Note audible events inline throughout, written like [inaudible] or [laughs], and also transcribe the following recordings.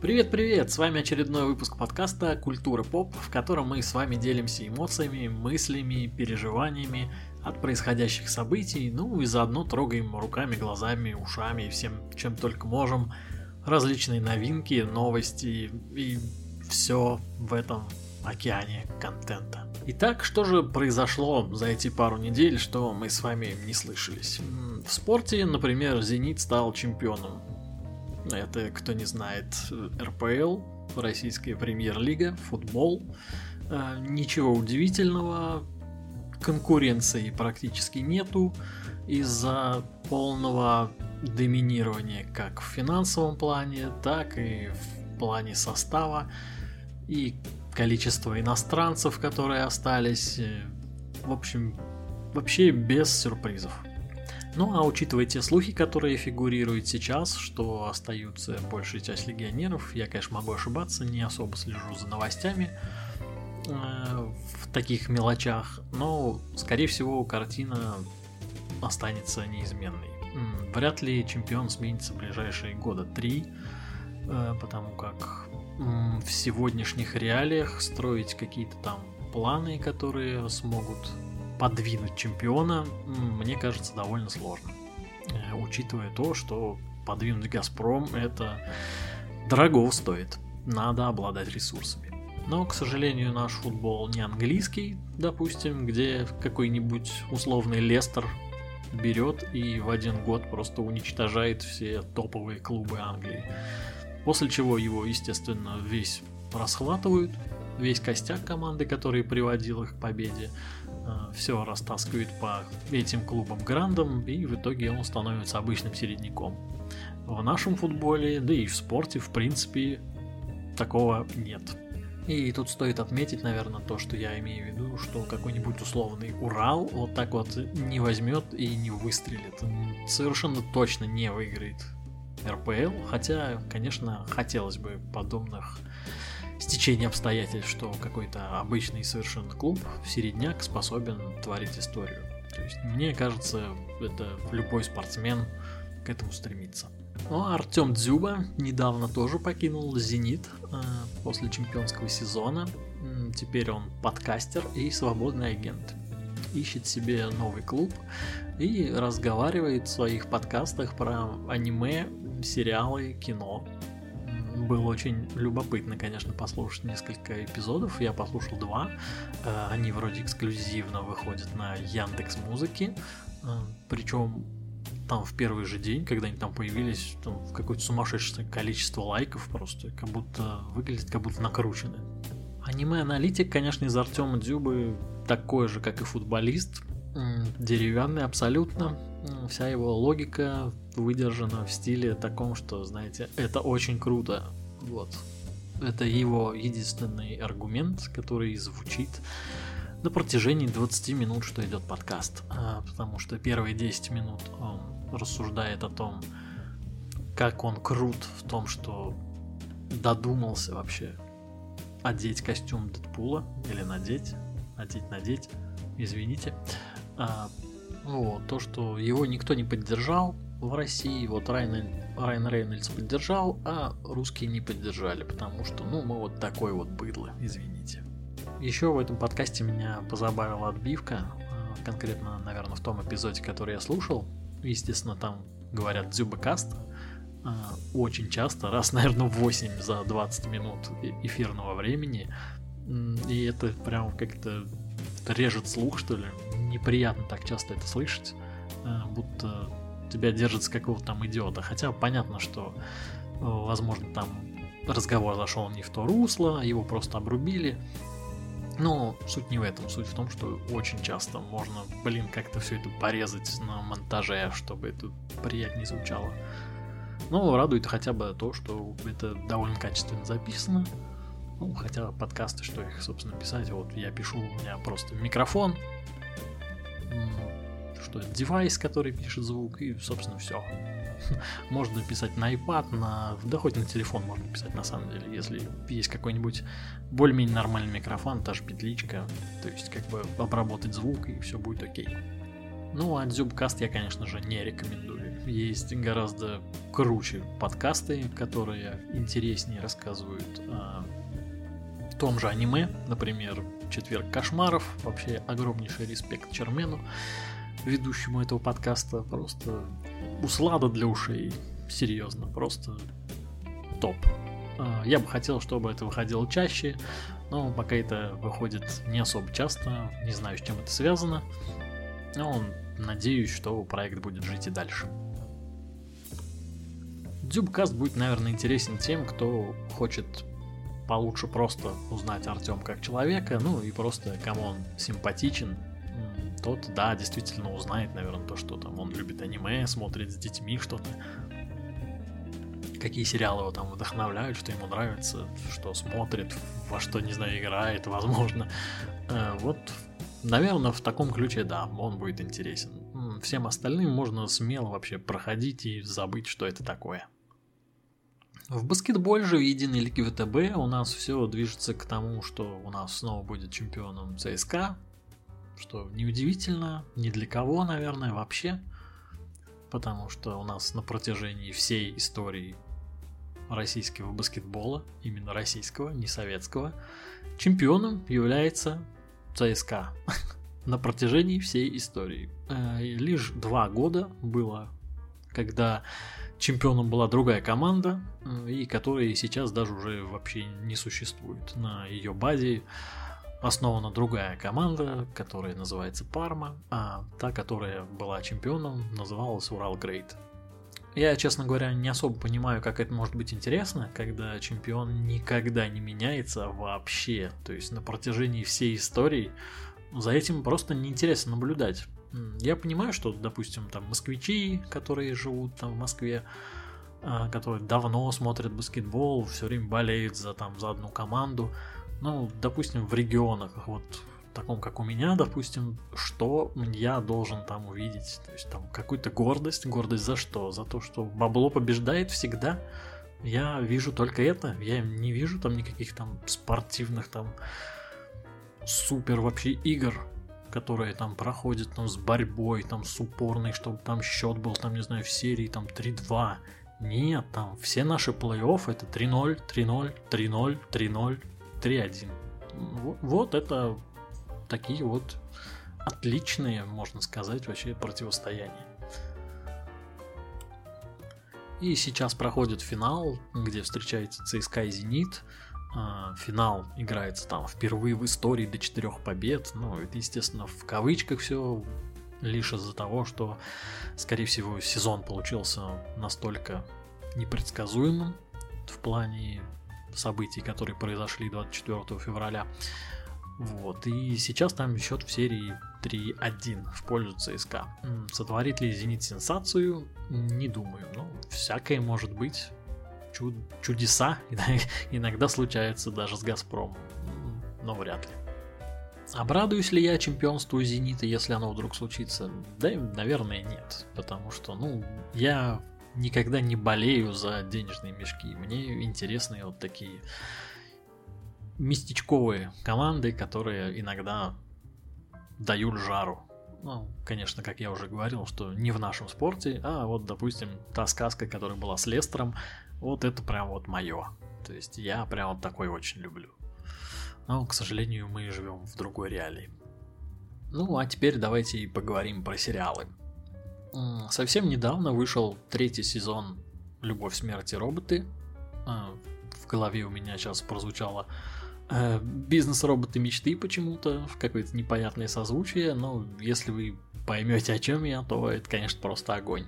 Привет-привет! С вами очередной выпуск подкаста «Культура поп», в котором мы с вами делимся эмоциями, мыслями, переживаниями от происходящих событий, ну и заодно трогаем руками, глазами, ушами и всем, чем только можем, различные новинки, новости и все в этом океане контента. Итак, что же произошло за эти пару недель, что мы с вами не слышались? В спорте, например, «Зенит» стал чемпионом. Это, кто не знает, РПЛ, Российская премьер-лига, футбол. Э, ничего удивительного, конкуренции практически нету из-за полного доминирования как в финансовом плане, так и в плане состава и количество иностранцев, которые остались. Э, в общем, вообще без сюрпризов. Ну а учитывая те слухи, которые фигурируют сейчас, что остаются большая часть легионеров, я, конечно, могу ошибаться, не особо слежу за новостями э, в таких мелочах, но, скорее всего, картина останется неизменной. Вряд ли чемпион сменится в ближайшие года три, э, потому как в сегодняшних реалиях строить какие-то там планы, которые смогут подвинуть чемпиона, мне кажется, довольно сложно. Э, учитывая то, что подвинуть Газпром это дорого стоит. Надо обладать ресурсами. Но, к сожалению, наш футбол не английский, допустим, где какой-нибудь условный Лестер берет и в один год просто уничтожает все топовые клубы Англии. После чего его, естественно, весь расхватывают, весь костяк команды, который приводил их к победе, э, все растаскивают по этим клубам грандам, и в итоге он становится обычным середняком. В нашем футболе, да и в спорте, в принципе, такого нет. И тут стоит отметить, наверное, то, что я имею в виду, что какой-нибудь условный Урал вот так вот не возьмет и не выстрелит. Совершенно точно не выиграет РПЛ, хотя, конечно, хотелось бы подобных стечение обстоятельств, что какой-то обычный совершенно клуб, середняк, способен творить историю. То есть, мне кажется, это любой спортсмен к этому стремится. Ну а Артем Дзюба недавно тоже покинул «Зенит» э, после чемпионского сезона. Теперь он подкастер и свободный агент. Ищет себе новый клуб и разговаривает в своих подкастах про аниме, сериалы, кино было очень любопытно, конечно, послушать несколько эпизодов. Я послушал два. Э, они вроде эксклюзивно выходят на Яндекс Музыки. Э, Причем там в первый же день, когда они там появились, там какое-то сумасшедшее количество лайков просто, как будто выглядит, как будто накручены. Аниме-аналитик, конечно, из Артема Дзюбы такой же, как и футболист, деревянный абсолютно. Вся его логика выдержана в стиле таком, что, знаете, это очень круто. Вот. Это его единственный аргумент, который звучит на протяжении 20 минут, что идет подкаст. А, потому что первые 10 минут он рассуждает о том, как он крут в том, что додумался вообще одеть костюм Дэдпула или надеть, одеть, надеть, извините. А, вот, то, что его никто не поддержал, в России вот Райан, Райан Рейнольдс поддержал, а русские не поддержали, потому что, ну, мы вот такой вот быдло, извините. Еще в этом подкасте меня позабавила отбивка, а, конкретно, наверное, в том эпизоде, который я слушал. Естественно, там говорят Дзюбакаст, а, очень часто, раз, наверное, 8 за 20 минут эфирного времени, и это прям как-то режет слух, что ли. Неприятно так часто это слышать, а, будто тебя держит с какого-то там идиота. Хотя понятно, что, э, возможно, там разговор зашел не в то русло, его просто обрубили. Но суть не в этом, суть в том, что очень часто можно, блин, как-то все это порезать на монтаже, чтобы это приятнее звучало. Но радует хотя бы то, что это довольно качественно записано. Ну, хотя подкасты, что их, собственно, писать, вот я пишу, у меня просто микрофон, что это девайс, который пишет звук, и, собственно, все. [laughs] Можно писать на iPad, на... да хоть на телефон можно писать, на самом деле, если есть какой-нибудь более-менее нормальный микрофон, та же петличка, то есть как бы обработать звук, и все будет окей. Ну, а Zubcast я, конечно же, не рекомендую. есть гораздо круче подкасты, которые интереснее рассказывают о том же аниме, например, «Четверг кошмаров». Вообще огромнейший респект Чермену, ведущему этого подкаста. Просто услада для ушей. Серьезно, просто топ. А, я бы хотел, чтобы это выходило чаще, но пока это выходит не особо часто, не знаю, с чем это связано. Но надеюсь, что проект будет жить и дальше. Дзюбкаст будет, наверное, интересен тем, кто хочет получше просто узнать Артем как человека, ну и просто кому он симпатичен, тот, да, действительно узнает, наверное, то, что там он любит аниме, смотрит с детьми что-то, какие сериалы его там вдохновляют, что ему нравится, что смотрит, во что, не знаю, играет, возможно. Э, вот, наверное, в таком ключе, да, он будет интересен. Всем остальным можно смело вообще проходить и забыть, что это такое. В баскетболе же в единой лиге ВТБ у нас все движется к тому, что у нас снова будет чемпионом ЦСКА, что неудивительно, ни для кого, наверное, вообще, потому что у нас на протяжении всей истории российского баскетбола, именно российского, не советского, чемпионом является ЦСКА [laughs] на протяжении всей истории. Э, лишь два года было, когда чемпионом была другая команда, и которая сейчас даже уже вообще не существует. На ее базе основана другая команда, которая называется Парма, а та, которая была чемпионом, называлась Урал Грейт. Я, честно говоря, не особо понимаю, как это может быть интересно, когда чемпион никогда не меняется вообще. То есть на протяжении всей истории за этим просто неинтересно наблюдать. Я понимаю, что, допустим, там москвичи, которые живут там в Москве, а, которые давно смотрят баскетбол, все время болеют за, там, за одну команду. Ну, допустим, в регионах, вот таком, как у меня, допустим, что я должен там увидеть? То есть там какую-то гордость. Гордость за что? За то, что бабло побеждает всегда. Я вижу только это. Я не вижу там никаких там спортивных там супер вообще игр, которые там проходят там с борьбой, там с упорной, чтобы там счет был, там, не знаю, в серии там 3-2. Нет, там все наши плей-офф это 3-0, 3-0, 3-0, 3-0, 3-1. Вот это такие вот отличные, можно сказать, вообще противостояния. И сейчас проходит финал, где встречается ЦСКА и Зенит. А, финал играется там впервые в истории до четырех побед. Ну, это, естественно, в кавычках все, лишь из-за того, что, скорее всего, сезон получился настолько непредсказуемым в плане событий, которые произошли 24 февраля. Вот, и сейчас там счет в серии 3-1 в пользу ЦСКА. Сотворит ли Зенит сенсацию? Не думаю. Ну, всякое может быть. Чуд чудеса [laughs] иногда случаются даже с Газпромом. Но вряд ли. Обрадуюсь ли я чемпионству Зенита, если оно вдруг случится? Да, наверное, нет. Потому что, ну, я никогда не болею за денежные мешки. Мне интересны вот такие местечковые команды, которые иногда дают жару. Ну, конечно, как я уже говорил, что не в нашем спорте, а вот, допустим, та сказка, которая была с Лестером, вот это прям вот мое. То есть я прям вот такой очень люблю. Но, к сожалению, мы живем в другой реалии. Ну, а теперь давайте поговорим про сериалы. Совсем недавно вышел третий сезон «Любовь, смерти, роботы». А, в голове у меня сейчас прозвучало Э, бизнес-роботы мечты почему-то в какое-то непонятное созвучие, но если вы поймете о чем я, то это, конечно, просто огонь.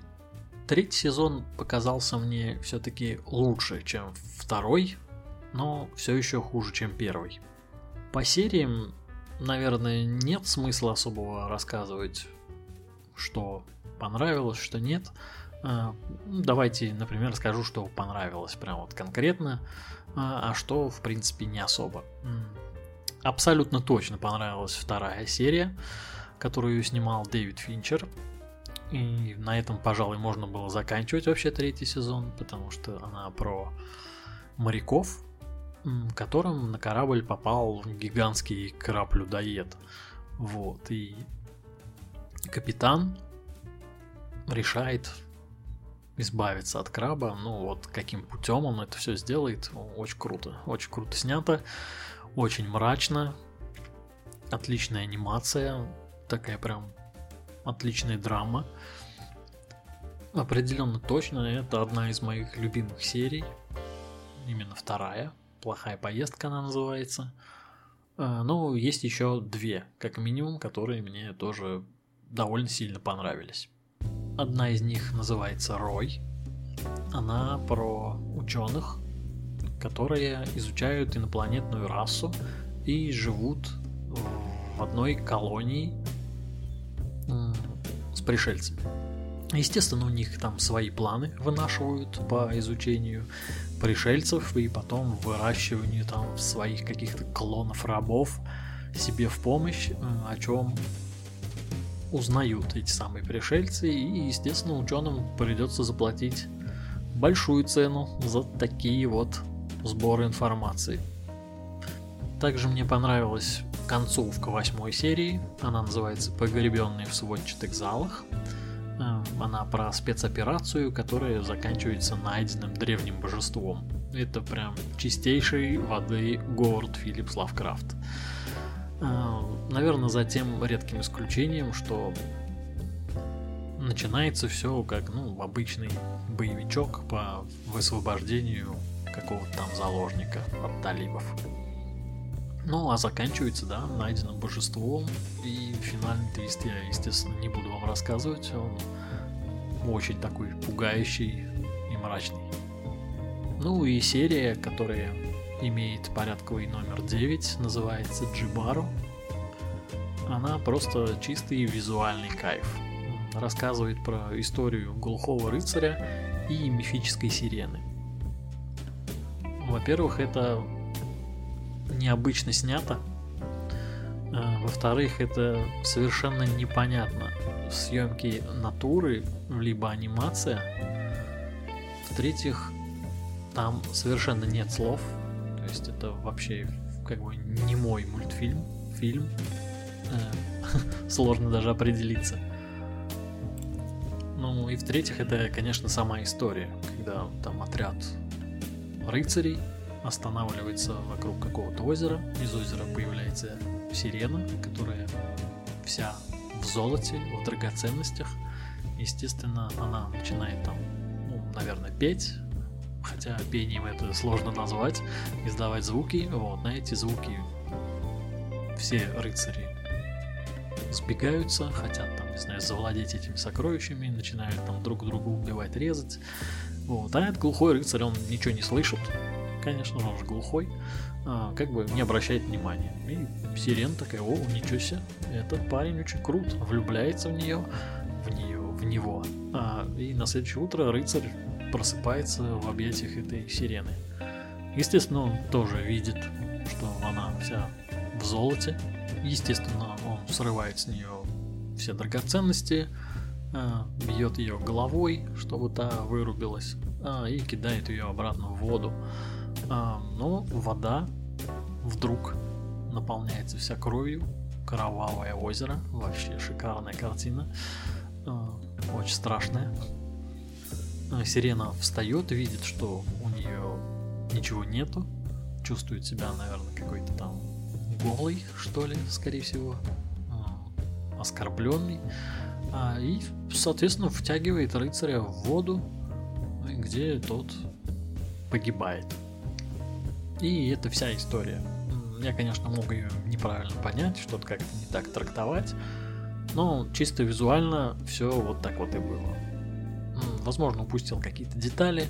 Третий сезон показался мне все-таки лучше, чем второй, но все еще хуже, чем первый. По сериям, наверное, нет смысла особого рассказывать, что понравилось, что нет. Э, давайте, например, скажу, что понравилось прям вот конкретно. А, а что, в принципе, не особо. Абсолютно точно понравилась вторая серия, которую снимал Дэвид Финчер. И на этом, пожалуй, можно было заканчивать вообще третий сезон, потому что она про моряков, которым на корабль попал гигантский корабль-людоед. Вот, и капитан решает избавиться от краба. Ну вот каким путем он это все сделает, очень круто. Очень круто снято, очень мрачно, отличная анимация, такая прям отличная драма. Определенно точно, это одна из моих любимых серий. Именно вторая. Плохая поездка она называется. А, ну, есть еще две, как минимум, которые мне тоже довольно сильно понравились. Одна из них называется Рой. Она про ученых, которые изучают инопланетную расу и живут в одной колонии с пришельцами. Естественно, у них там свои планы вынашивают по изучению пришельцев и потом выращиванию там своих каких-то клонов рабов себе в помощь, о чем узнают эти самые пришельцы, и, естественно, ученым придется заплатить большую цену за такие вот сборы информации. Также мне понравилась концовка восьмой серии, она называется «Погребенные в сводчатых залах». Э, она про спецоперацию, которая заканчивается найденным древним божеством. Это прям чистейшей воды Говард Филлипс Лавкрафт. Наверное, за тем редким исключением, что начинается все как ну, обычный боевичок по высвобождению какого-то там заложника от талибов. Ну, а заканчивается, да, найденным божеством. И финальный твист я, естественно, не буду вам рассказывать. Он очень такой пугающий и мрачный. Ну и серия, которая имеет порядковый номер 9, называется Джибару. Она просто чистый визуальный кайф. Рассказывает про историю глухого рыцаря и мифической сирены. Во-первых, это необычно снято. А, во-вторых, это совершенно непонятно. Съемки натуры, либо анимация. В-третьих, там совершенно нет слов. То есть это вообще как бы не мой мультфильм, фильм. [laughs] Сложно даже определиться. Ну и в-третьих, это, конечно, сама история, когда там отряд рыцарей останавливается вокруг какого-то озера. Из озера появляется сирена, которая вся в золоте, в драгоценностях. Естественно, она начинает там, ну, наверное, петь, хотя пением это сложно назвать, издавать звуки. Вот, на эти звуки все рыцари сбегаются, хотят там, не знаю, завладеть этими сокровищами, начинают там друг друга убивать, резать. Вот. А этот глухой рыцарь, он ничего не слышит, конечно же, он же глухой, а, как бы не обращает внимания. И Сирена такая, о, ничего себе, этот парень очень крут, влюбляется в нее, в нее, в него. А, и на следующее утро рыцарь просыпается в объятиях этой сирены. Естественно, он тоже видит, что она вся в золоте. Естественно, он срывает с нее все драгоценности, а, бьет ее головой, чтобы та вырубилась, а, и кидает ее обратно в воду. А, но вода вдруг наполняется вся кровью, кровавое озеро, вообще шикарная картина, очень страшная. Сирена встает, видит, что у нее ничего нету, чувствует себя, наверное, какой-то там голый, что ли, скорее всего, а, оскорбленный, а, и, соответственно, втягивает рыцаря в воду, где тот погибает. И это вся история. Я, конечно, мог ее неправильно понять, что-то как-то не так трактовать, но чисто визуально все вот так вот и было. Возможно, упустил какие-то детали,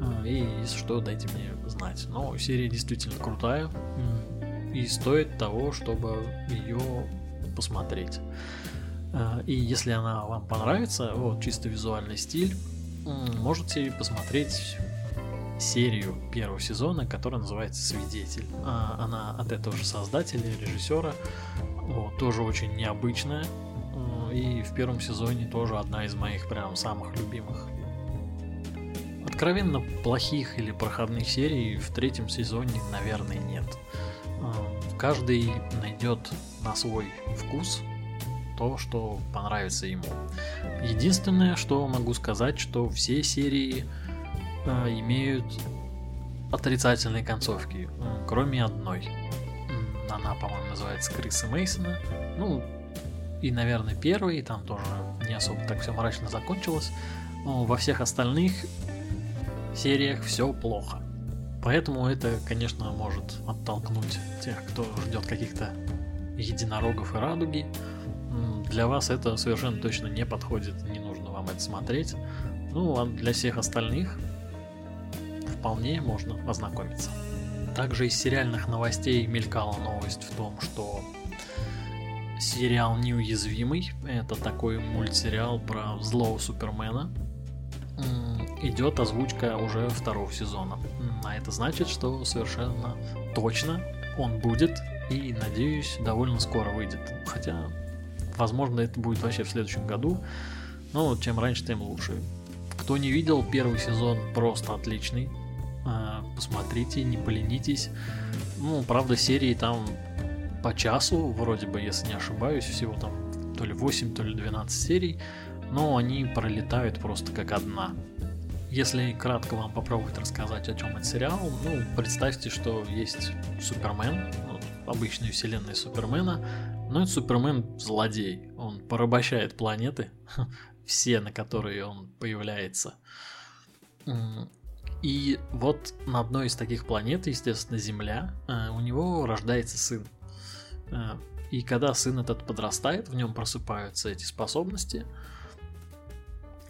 э, и если что, дайте мне знать. Но серия действительно крутая и стоит того, чтобы ее посмотреть. Э, и если она вам понравится, вот чисто визуальный стиль, можете посмотреть серию первого сезона, которая называется «Свидетель». А, она от этого же создателя, режиссера, вот, тоже очень необычная. И в первом сезоне тоже одна из моих прям самых любимых. Откровенно плохих или проходных серий в третьем сезоне, наверное, нет. А, каждый найдет на свой вкус то, что понравится ему. Единственное, что могу сказать, что все серии э, имеют отрицательные концовки, кроме одной. Она, по-моему, называется Криса Мейсона. Ну, и, наверное, первый, там тоже не особо так все мрачно закончилось. Но во всех остальных сериях все плохо. Поэтому это, конечно, может оттолкнуть тех, кто ждет каких-то единорогов и радуги. Для вас это совершенно точно не подходит, не нужно вам это смотреть. Ну, а для всех остальных вполне можно ознакомиться. Также из сериальных новостей мелькала новость в том, что сериал «Неуязвимый» — это такой мультсериал про злого Супермена. Идет озвучка уже второго сезона. А это значит, что совершенно точно он будет и, надеюсь, довольно скоро выйдет. Хотя, возможно, это будет вообще в следующем году. Но чем раньше, тем лучше. Кто не видел, первый сезон просто отличный. А, посмотрите, не поленитесь. Ну, правда, серии там по часу, вроде бы, если не ошибаюсь, всего там то ли 8, то ли 12 серий, но они пролетают просто как одна. Если кратко вам попробовать рассказать, о чем этот сериал, ну, представьте, что есть Супермен, обычная вселенная Супермена, но это Супермен злодей. Он порабощает планеты, [laughs] все, на которые он появляется. И вот на одной из таких планет, естественно, Земля, э, у него рождается сын. Э, и когда сын этот подрастает, в нем просыпаются эти способности.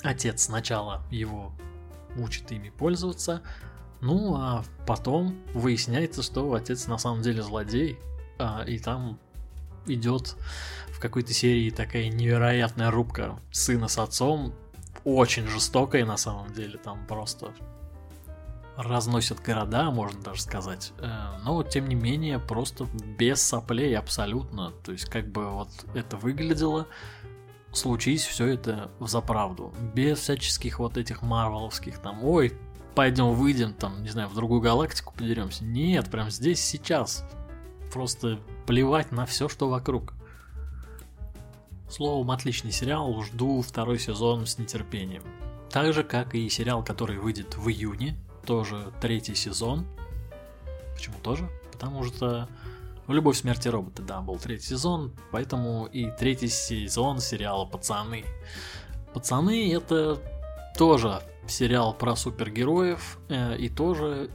Отец сначала его учит ими пользоваться, ну а потом выясняется, что отец на самом деле злодей, а, и там идет в какой-то серии такая невероятная рубка сына с отцом, очень жестокая на самом деле, там просто разносят города, можно даже сказать. Э, но, тем не менее, просто без соплей абсолютно. То есть, как бы вот это выглядело, случись все это за правду. Без всяческих вот этих марвеловских там, ой, пойдем выйдем там, не знаю, в другую галактику подеремся. Нет, прям здесь, сейчас. Просто плевать на все, что вокруг. Словом, отличный сериал, жду второй сезон с нетерпением. Так же, как и сериал, который выйдет в июне, тоже третий сезон. Почему тоже? Потому что в «Любовь, смерти роботы», да, был третий сезон, поэтому и третий сезон сериала «Пацаны». «Пацаны» — это тоже сериал про супергероев э, и тоже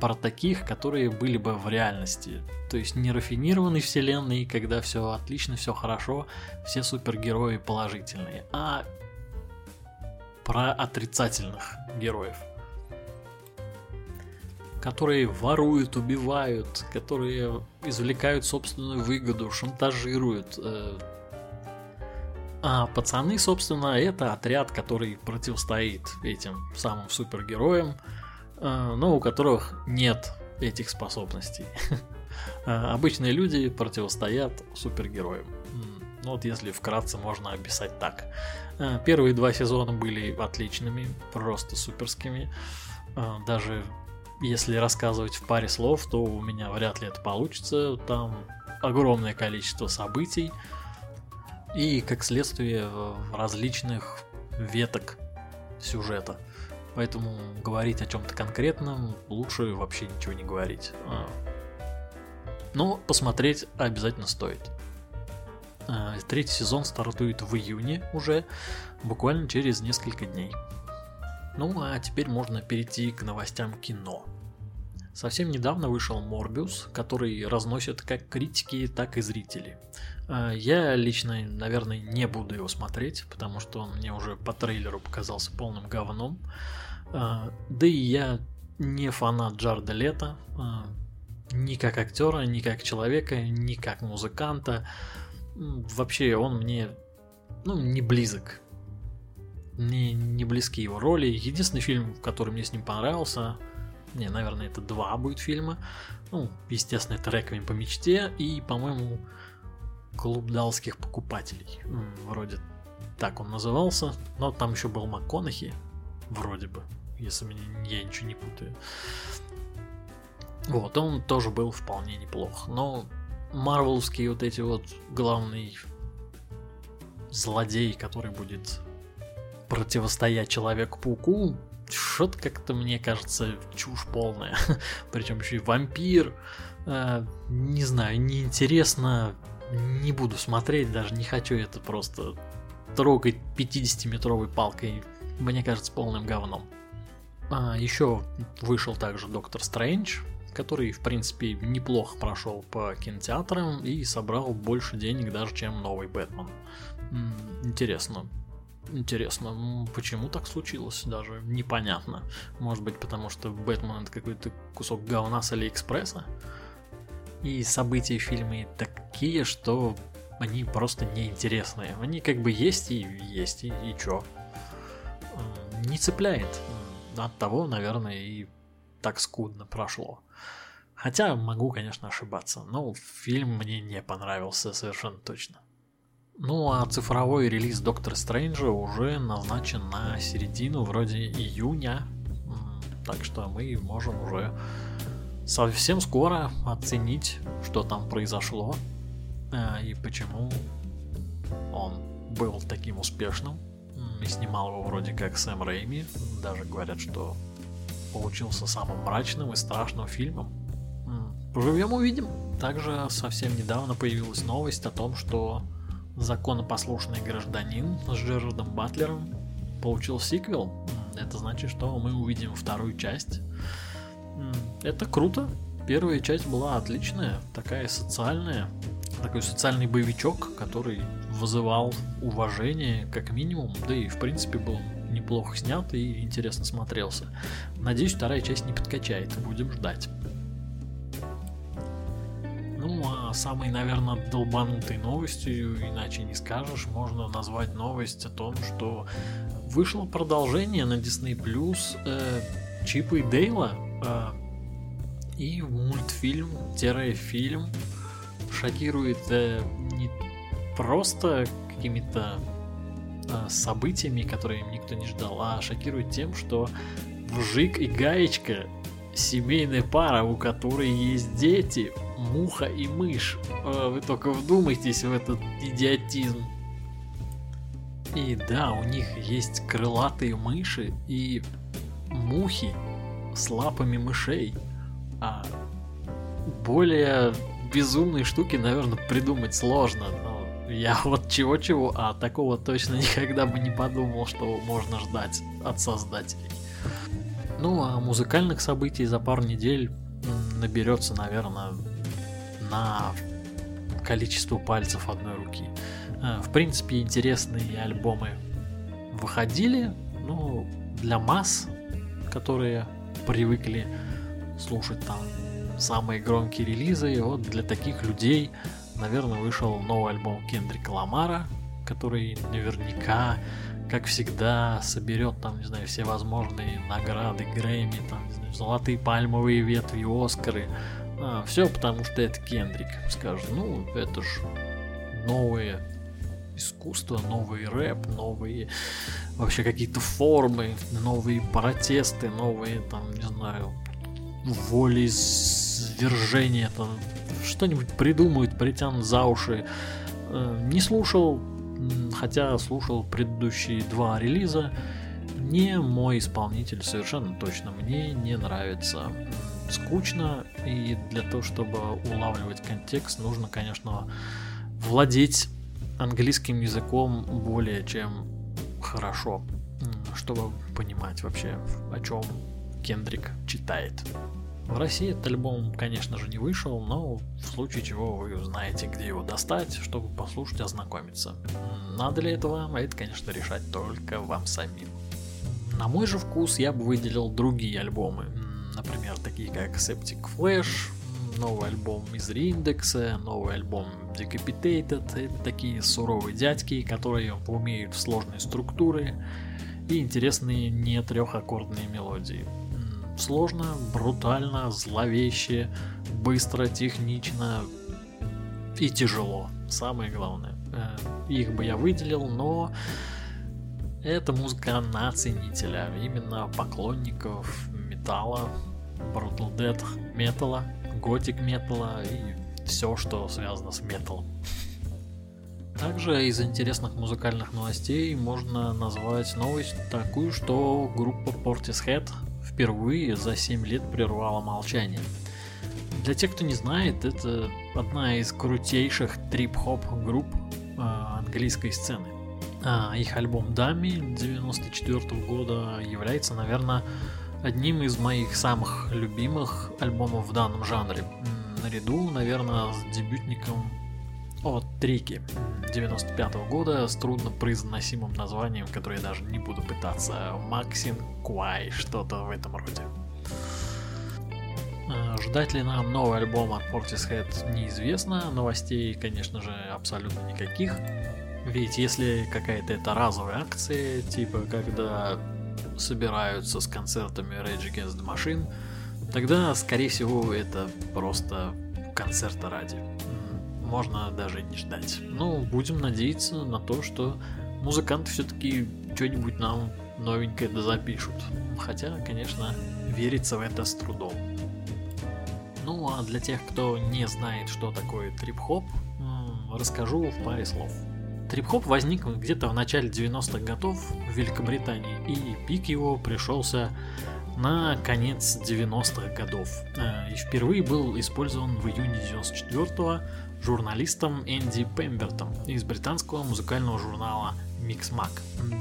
про таких, которые были бы в реальности. То есть не рафинированной вселенной, когда все отлично, все хорошо, все супергерои положительные, а про отрицательных героев которые воруют, убивают, которые извлекают собственную выгоду, шантажируют. Э. А пацаны, собственно, это отряд, который противостоит этим самым супергероям, э, но у которых нет этих способностей. [laughs] Э, обычные люди противостоят супергероям. Ну вот если вкратце можно описать так. Первые два сезона были отличными, просто суперскими. Даже если рассказывать в паре слов, то у меня вряд ли это получится. Там огромное количество событий и, как следствие, различных веток сюжета. Поэтому говорить о чем-то конкретном лучше вообще ничего не говорить. А. Но посмотреть обязательно стоит. А, третий сезон стартует в июне уже, буквально через несколько дней. Ну а теперь можно перейти к новостям кино. Совсем недавно вышел Морбиус, который разносят как критики, так и зрители. А, я лично, наверное, не буду его смотреть, потому что он мне уже по трейлеру показался полным говном. А, да и я не фанат Джарда Лета, а, ни как актера, ни как человека, ни как музыканта. Вообще он мне ну, не близок не, не близки его роли. Единственный фильм, который мне с ним понравился, не, наверное, это два будет фильма. Ну, естественно, это «Реквием по мечте» и, по-моему, «Клуб далских покупателей». Вроде так он назывался. Но там еще был МакКонахи, вроде бы, если мне, я ничего не путаю. Вот, он тоже был вполне неплох. Но марвелские вот эти вот главный злодей, который будет противостоять Человеку-пауку, что-то как-то, мне кажется, чушь полная. [laughs] Причем еще и вампир. Э, не знаю, неинтересно. Не буду смотреть, даже не хочу это просто трогать 50-метровой палкой. Мне кажется, полным говном. А, еще вышел также Доктор Стрэндж, который, в принципе, неплохо прошел по кинотеатрам и собрал больше денег даже, чем новый Бэтмен. Интересно. Интересно, почему так случилось, даже непонятно. Может быть, потому что Бэтмен это какой-то кусок говна с Алиэкспресса? И события в фильме такие, что они просто неинтересные. Они как бы есть и есть, и, и чё. Не цепляет. От того, наверное, и так скудно прошло. Хотя могу, конечно, ошибаться, но фильм мне не понравился совершенно точно. Ну а цифровой релиз Доктора Стрэнджа уже назначен на середину вроде июня. Так что мы можем уже совсем скоро оценить, что там произошло э, и почему он был таким успешным. И снимал его вроде как Сэм Рэйми. Даже говорят, что получился самым мрачным и страшным фильмом. Поживем увидим. Также совсем недавно появилась новость о том, что законопослушный гражданин с Джерардом Батлером получил сиквел. Это значит, что мы увидим вторую часть. Это круто. Первая часть была отличная, такая социальная, такой социальный боевичок, который вызывал уважение как минимум, да и в принципе был неплохо снят и интересно смотрелся. Надеюсь, вторая часть не подкачает, будем ждать. А самой, наверное, долбанутой новостью, иначе не скажешь, можно назвать новость о том, что вышло продолжение на Disney Plus э, Чипа и Дейла. Э, и мультфильм-фильм шокирует э, не просто какими-то э, событиями, которые никто не ждал, а шокирует тем, что Вжик и Гаечка семейная пара, у которой есть дети, муха и мышь. Э, вы только вдумайтесь в этот идиотизм. И да, у них есть крылатые мыши и мухи с лапами мышей. А более безумные штуки, наверное, придумать сложно. Но я вот чего-чего, а такого точно [laughs] никогда бы не подумал, что можно ждать от создателей. Ну, а музыкальных событий за пару недель наберется, наверное, на количество пальцев одной руки. Э, в принципе, интересные альбомы выходили, ну, для масс, которые привыкли слушать там самые громкие релизы, вот для таких людей, наверное, вышел новый альбом Кендрика Ламара, который наверняка, как всегда, соберет там, не знаю, все возможные награды Грэмми, там, не знаю, золотые пальмовые ветви, Оскары, а, все потому что это Кендрик. Скажет, ну, это ж новые искусство, новый рэп, новые вообще какие-то формы, новые протесты, новые там, не знаю, воли свержения, там что-нибудь придумают, притянут за уши. Э, не слушал, хотя слушал предыдущие два релиза. Не мой исполнитель, совершенно точно. Мне не нравится скучно, и для того, чтобы улавливать контекст, нужно, конечно, владеть английским языком более чем хорошо, чтобы понимать вообще, о чем Кендрик читает. В России этот альбом, конечно же, не вышел, но в случае чего вы узнаете, где его достать, чтобы послушать, ознакомиться. Надо ли это вам, это, конечно, решать только вам самим. На мой же вкус я бы выделил другие альбомы, например, такие как Septic Flash, новый альбом из Индекса, новый альбом Decapitated. Это такие суровые дядьки, которые умеют в сложные структуры и интересные не трехаккордные мелодии. Сложно, брутально, зловеще, быстро, технично и тяжело. Самое главное. Э, их бы я выделил, но это музыка на ценителя, именно поклонников металла, Brutal Death металла, готик металла и все, что связано с металлом. Также из интересных музыкальных новостей можно назвать новость такую, что группа Portishead впервые за 7 лет прервала молчание. Для тех, кто не знает, это одна из крутейших трип-хоп групп э, английской сцены. А их альбом Дами 94 года является, наверное, одним из моих самых любимых альбомов в данном жанре. Наряду, наверное, с дебютником от Трики 95 -го года с трудно произносимым названием, которое я даже не буду пытаться. Максин Куай, что-то в этом роде. А, ждать ли нам новый альбом от Portishead неизвестно, новостей, конечно же, абсолютно никаких. Ведь если какая-то это разовая акция, типа когда собираются с концертами Rage Against the Machine, тогда, скорее всего, это просто концерта ради. Можно даже не ждать. Ну, будем надеяться на то, что музыканты все-таки что-нибудь нам новенькое запишут. Хотя, конечно, верится в это с трудом. Ну а для тех, кто не знает, что такое трип-хоп, расскажу в паре слов. Трип-хоп возник где-то в начале 90-х годов в Великобритании, и пик его пришелся на конец 90-х годов. Э, и впервые был использован в июне 94-го журналистом Энди Пембертом из британского музыкального журнала Mix Mag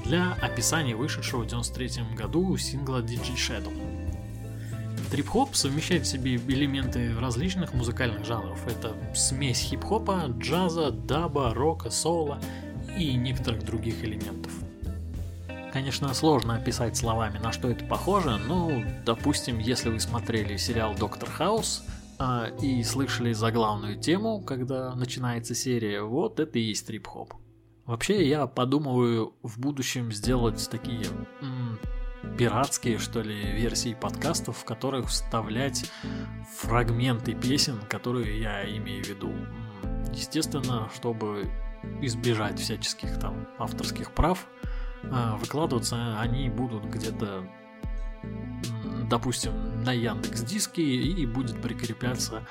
для описания вышедшего в 93 году сингла DJ Shadow. Трип-хоп совмещает в себе элементы различных музыкальных жанров. Это смесь хип-хопа, джаза, даба, рока, соло и некоторых других элементов. Конечно, сложно описать словами, на что это похоже, но, допустим, если вы смотрели сериал «Доктор Хаус», а, и слышали заглавную тему, когда начинается серия, вот это и есть трип-хоп. Вообще, я подумываю в будущем сделать такие м- пиратские, что ли, версии подкастов, в которых вставлять фрагменты песен, которые я имею в виду. Естественно, чтобы избежать всяческих там авторских прав, а, выкладываться они будут где-то, допустим, на Яндекс Диске и будет прикрепляться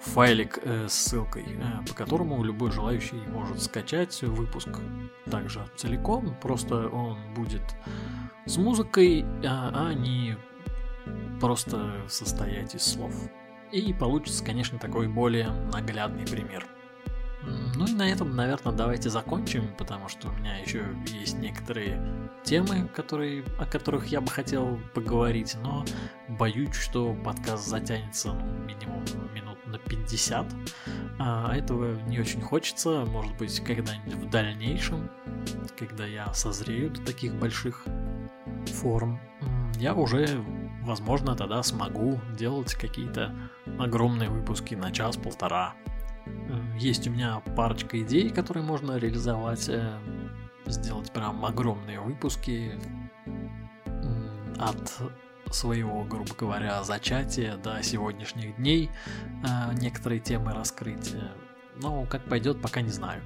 файлик э, с ссылкой, э, по которому любой желающий может скачать выпуск также целиком, просто он будет с музыкой, а, а не просто состоять из слов. И получится, конечно, такой более наглядный пример. Ну и на этом, наверное, давайте закончим, потому что у меня еще есть некоторые темы, которые, о которых я бы хотел поговорить, но боюсь, что подкаст затянется ну, минимум минут на 50. А этого не очень хочется, может быть, когда-нибудь в дальнейшем, когда я созрею до таких больших форм, я уже, возможно, тогда смогу делать какие-то огромные выпуски на час-полтора. Есть у меня парочка идей, которые можно реализовать, э, сделать прям огромные выпуски от своего, грубо говоря, зачатия до сегодняшних дней, э, некоторые темы раскрыть. Но как пойдет, пока не знаю.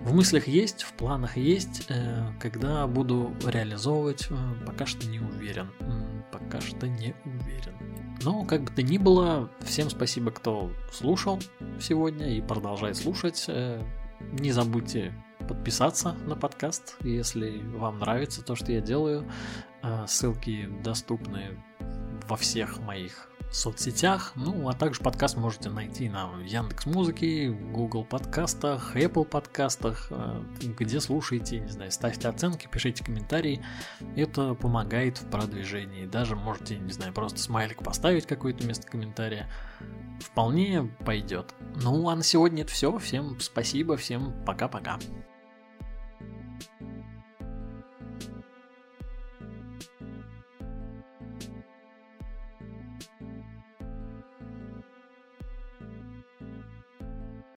В мыслях есть, в планах есть, э, когда буду реализовывать, пока что не уверен. Пока что не уверен. Но, как бы то ни было, всем спасибо, кто слушал сегодня и продолжает слушать. Э, не забудьте подписаться на подкаст, если вам нравится то, что я делаю. Э, ссылки доступны во всех моих соцсетях. Ну, а также подкаст можете найти на Яндекс Музыке, Google подкастах, Apple подкастах, э, где слушаете, не знаю, ставьте оценки, пишите комментарии. Это помогает в продвижении. Даже можете, не знаю, просто смайлик поставить какое-то вместо комментария. Вполне пойдет. Ну, а на сегодня это все. Всем спасибо, всем пока-пока.